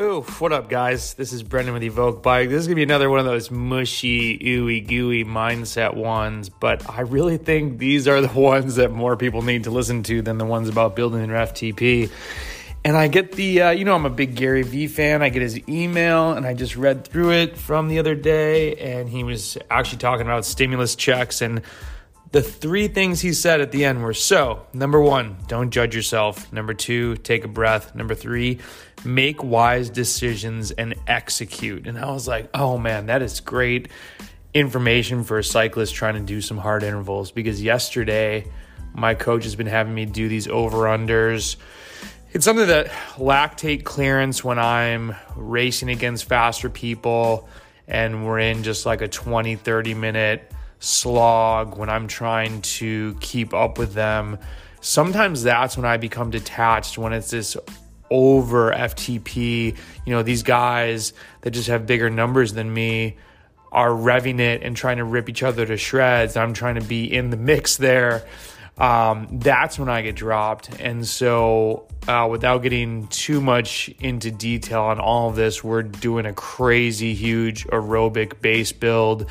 Oh, what up, guys? This is Brendan with Evoq Bike. This is gonna be another one of those mushy, ooey gooey mindset ones, but I really think these are the ones that more people need to listen to than the ones about building their FTP. And I get the, uh, you know, I'm a big Gary Vee fan. I get his email and I just read through it from the other day, and he was actually talking about stimulus checks and the three things he said at the end were so number one, don't judge yourself. Number two, take a breath. Number three, make wise decisions and execute. And I was like, oh man, that is great information for a cyclist trying to do some hard intervals because yesterday my coach has been having me do these over unders. It's something that lactate clearance when I'm racing against faster people and we're in just like a 20, 30 minute slog, when I'm trying to keep up with them, sometimes that's when I become detached, when it's this over FTP. You know, these guys that just have bigger numbers than me are revving it and trying to rip each other to shreds. I'm trying to be in the mix there. Um, that's when I get dropped. And so, uh, without getting too much into detail on all of this, we're doing a crazy, huge aerobic base build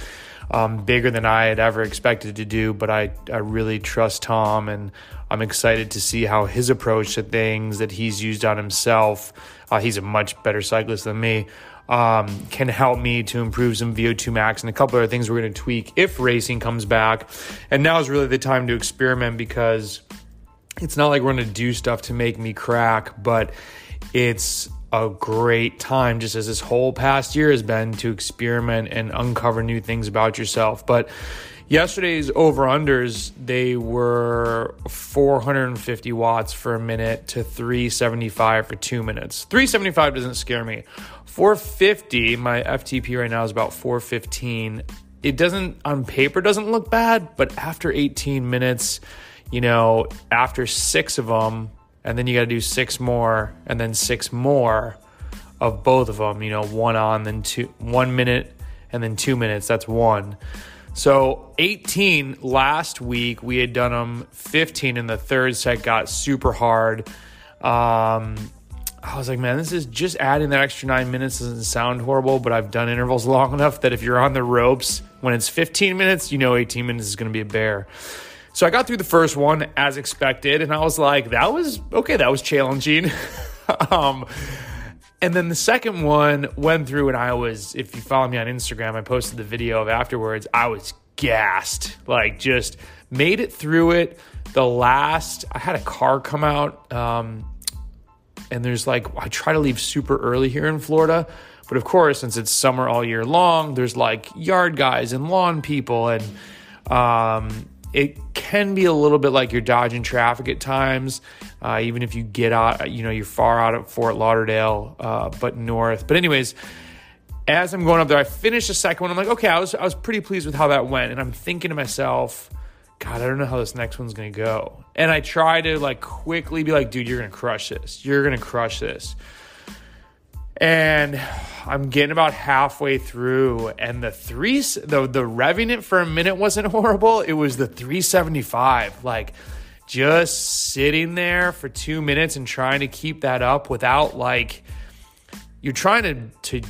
um, bigger than I had ever expected to do. But I, I really trust Tom, and I'm excited to see how his approach to things that he's used on himself. Uh, he's a much better cyclist than me. Um, can help me to improve some VO2 max and a couple other things we're going to tweak if racing comes back. And now is really the time to experiment because it's not like we're going to do stuff to make me crack, but it's a great time, just as this whole past year has been, to experiment and uncover new things about yourself. But yesterday's over unders, they were 450 watts for a minute to 375 for two minutes. 375 doesn't scare me. 450, my FTP right now is about 415. It doesn't, on paper, doesn't look bad, but after 18 minutes, you know, after six of them, and then you got to do six more and then six more of both of them you know one on then two one minute and then two minutes that's one. So 18 last week we had done them 15 in the third set got super hard. Um, I was like, man, this is just adding that extra nine minutes doesn't sound horrible, but I've done intervals long enough that if you're on the ropes when it's 15 minutes, you know 18 minutes is going to be a bear. So I got through the first one as expected, and I was like, that was okay, that was challenging. um, and then the second one went through, and I was, if you follow me on Instagram, I posted the video of afterwards. I was gassed, like just made it through it. The last, I had a car come out, um, and there's like, I try to leave super early here in Florida. But of course, since it's summer all year long, there's like yard guys and lawn people and um, it can be a little bit like you're dodging traffic at times, uh, even if you get out, you know, you're far out of Fort Lauderdale, uh, but north. But anyways, as I'm going up there, I finished the second one. I'm like, okay, I was I was pretty pleased with how that went, and I'm thinking to myself, God, I don't know how this next one's gonna go. And I try to like quickly be like, dude, you're gonna crush this. You're gonna crush this. And I'm getting about halfway through, and the three, the the revving it for a minute wasn't horrible. It was the 375, like just sitting there for two minutes and trying to keep that up without like you're trying to to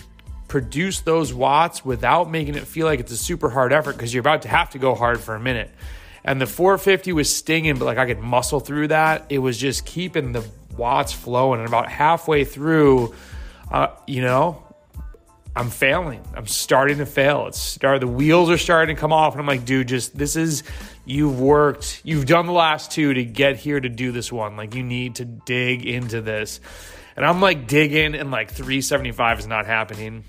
produce those watts without making it feel like it's a super hard effort because you're about to have to go hard for a minute. And the 450 was stinging, but like I could muscle through that. It was just keeping the watts flowing. And about halfway through, uh, you know, I'm failing. I'm starting to fail. It's start the wheels are starting to come off, and I'm like, dude, just this is you've worked, you've done the last two to get here to do this one. Like you need to dig into this. And I'm like digging, and like 375 is not happening.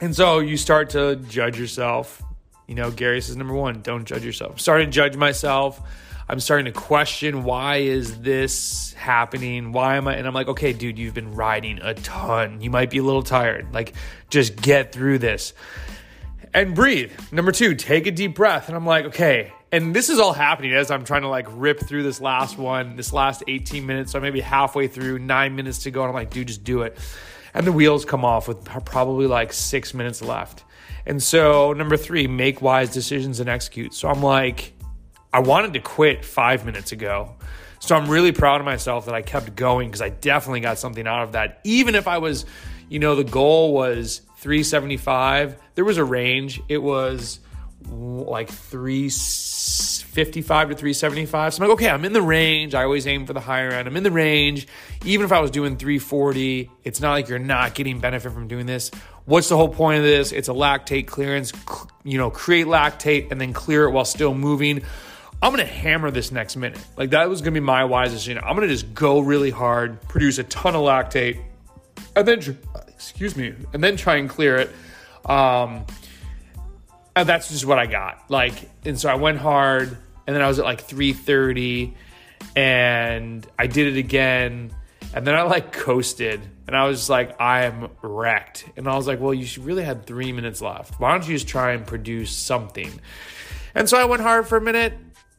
And so you start to judge yourself. You know, Gary says number one, don't judge yourself. Starting to judge myself. I'm starting to question why is this happening? Why am I? And I'm like, okay, dude, you've been riding a ton. You might be a little tired. Like, just get through this and breathe. Number two, take a deep breath. And I'm like, okay. And this is all happening as I'm trying to like rip through this last one, this last 18 minutes. So maybe halfway through, nine minutes to go. And I'm like, dude, just do it. And the wheels come off with probably like six minutes left. And so, number three, make wise decisions and execute. So I'm like, I wanted to quit five minutes ago. So I'm really proud of myself that I kept going because I definitely got something out of that. Even if I was, you know, the goal was 375. There was a range. It was like 355 to 375. So I'm like, okay, I'm in the range. I always aim for the higher end. I'm in the range. Even if I was doing 340, it's not like you're not getting benefit from doing this. What's the whole point of this? It's a lactate clearance, you know, create lactate and then clear it while still moving. I'm to hammer this next minute. Like that was to be my wisest decision. I'm to just go really hard, produce a ton of lactate, and then, excuse me, and then try and clear it. Um, and that's just what I got. Like, and so I went hard, and then I was at like 330, and I did it again, and then I like coasted, and I was like, I am wrecked. And I was like, well, you should really had three minutes left. Why don't you just try and produce something? And so I went hard for a minute,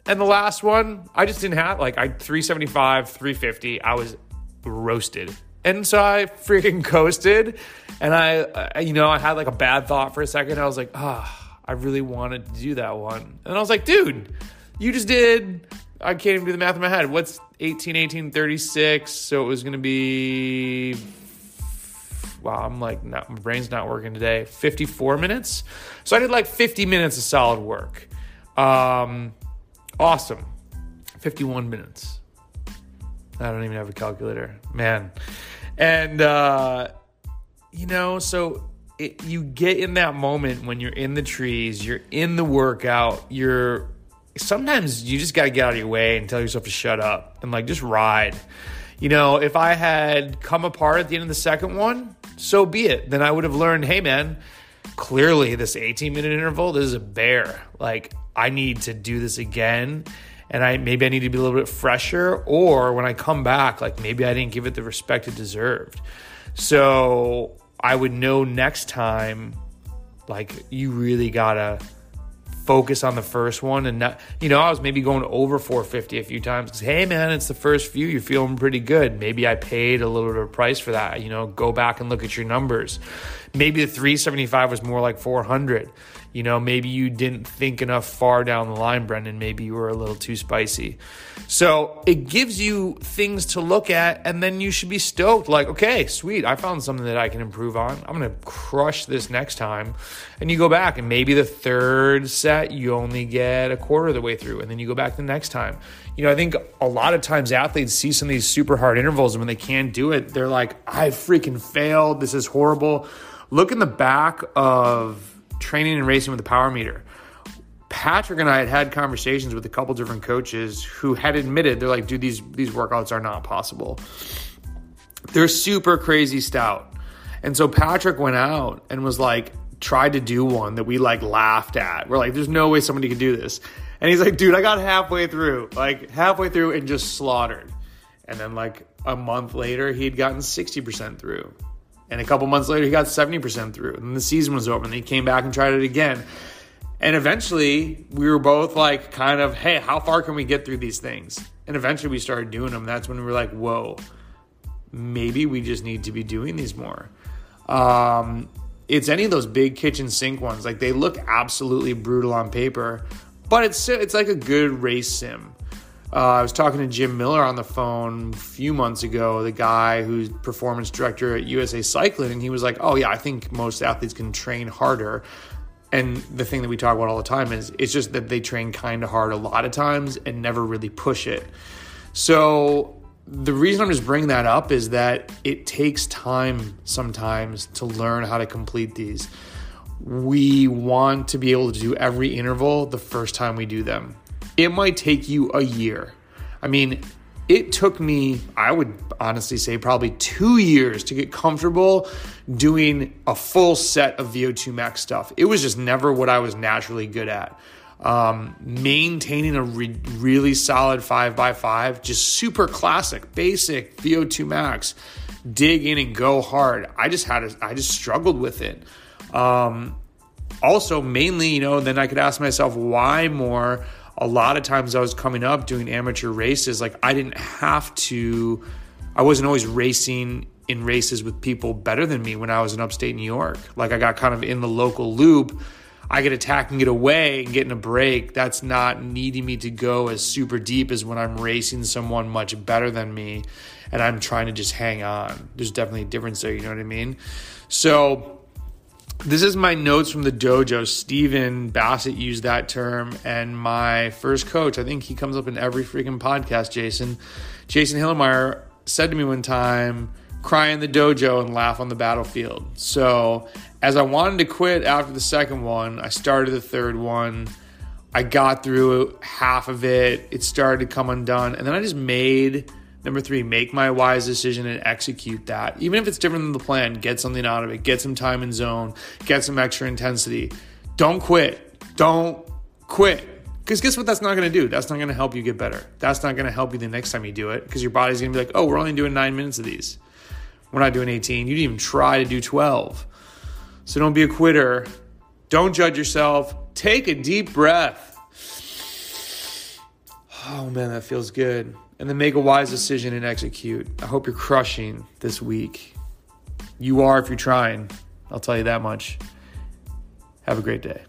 and the last one, I just didn't have like I 375, 350. I was roasted. And so I freaking coasted, and I, you know, I had like a bad thought for a second. I was like, ah. Oh, I really wanted to do that one. And I was like, dude, you just did. I can't even do the math in my head. What's 18, 18, 36? So it was going to be. Wow, I'm like, not, my brain's not working today. 54 minutes. So I did like 50 minutes of solid work. Um, awesome. 51 minutes. I don't even have a calculator. Man. And, uh, you know, so it, you get in that moment when you're in the trees, you're in the workout, you're sometimes you just got to get out of your way and tell yourself to shut up and like just ride. You know, if I had come apart at the end of the second one, so be it. Then I would have learned, hey man, clearly this 18 minute interval, this is a bear. Like I need to do this again. And I maybe I need to be a little bit fresher, or when I come back, like maybe I didn't give it the respect it deserved. So I would know next time, like, you really gotta focus on the first one and not, you know, I was maybe going over 450 a few times because, hey, man, it's the first few. You're feeling pretty good. Maybe I paid a little bit of price for that. You know, go back and look at your numbers. Maybe the 375 was more like 400. You know, maybe you didn't think enough far down the line, Brendan. Maybe you were a little too spicy. So it gives you things to look at, and then you should be stoked. Like, okay, sweet, I found something that I can improve on. I'm going to crush this next time. And you go back, and maybe the third set, you only get a quarter of the way through, and then you go back the next time. You know, I think a lot of times athletes see some of these super hard intervals, and when they can't do it, they're like, I freaking failed. This is horrible. Look in the back of training and racing with a power meter. Patrick and I had had conversations with a couple different coaches who had admitted they're like, dude, these these workouts are not possible. They're super crazy stout. And so Patrick went out and was like, tried to do one that we like laughed at. We're like, there's no way somebody could do this. And he's like, dude, I got halfway through, like halfway through and just slaughtered. And then like a month later, he'd gotten 60% through. And a couple months later, he got 70% through. And the season was over. And he came back and tried it again. And eventually, we were both like, kind of, hey, how far can we get through these things? And eventually, we started doing them. That's when we were like, whoa, maybe we just need to be doing these more. Um, it's any of those big kitchen sink ones. Like they look absolutely brutal on paper, but it's it's like a good race sim. Uh, I was talking to Jim Miller on the phone a few months ago, the guy who's performance director at USA Cycling, and he was like, "Oh yeah, I think most athletes can train harder." And the thing that we talk about all the time is it's just that they train kind of hard a lot of times and never really push it. So the reason I'm just bringing that up is that it takes time sometimes to learn how to complete these. We want to be able to do every interval the first time we do them it might take you a year. I mean, it took me, I would honestly say, probably two years to get comfortable doing a full set of VO2 max stuff. It was just never what I was naturally good at. Um, maintaining a re- really solid 5x5, just super classic, basic VO2 max, dig in and go hard. I just had, a, I just struggled with it. Um, also, mainly, you know, then I could ask myself, why more? A lot of times I was coming up doing amateur races, like I didn't have to, I wasn't always racing in races with people better than me when I was in upstate New York. Like I got kind of in the local loop. I get attacking it away and getting a break. That's not needing me to go as super deep as when I'm racing someone much better than me and I'm trying to just hang on. There's definitely a difference there, you know what I mean? So this is my notes from the dojo. Stephen Bassett used that term, and my first coach, I think he comes up in every freaking podcast, Jason. Jason Hillemeyer said to me one time, cry in the dojo and laugh on the battlefield. So, as I wanted to quit after the second one, I started the third one. I got through half of it. It started to come undone. And then I just made number three, make my wise decision and execute that. Even if it's different than the plan, get something out of it, get some time in zone, get some extra intensity. Don't quit. Don't quit. Because guess what that's not going to do? That's not going to help you get better. That's not going to help you the next time you do it because your body's going to be like, oh, we're only doing nine minutes of these. We're not doing 18. You didn't even try to do 12. So don't be a quitter. Don't judge yourself. Take a deep breath. Oh man, that feels good. And then make a wise decision and execute. I hope you're crushing this week. You are if you're trying. I'll tell you that much. Have a great day.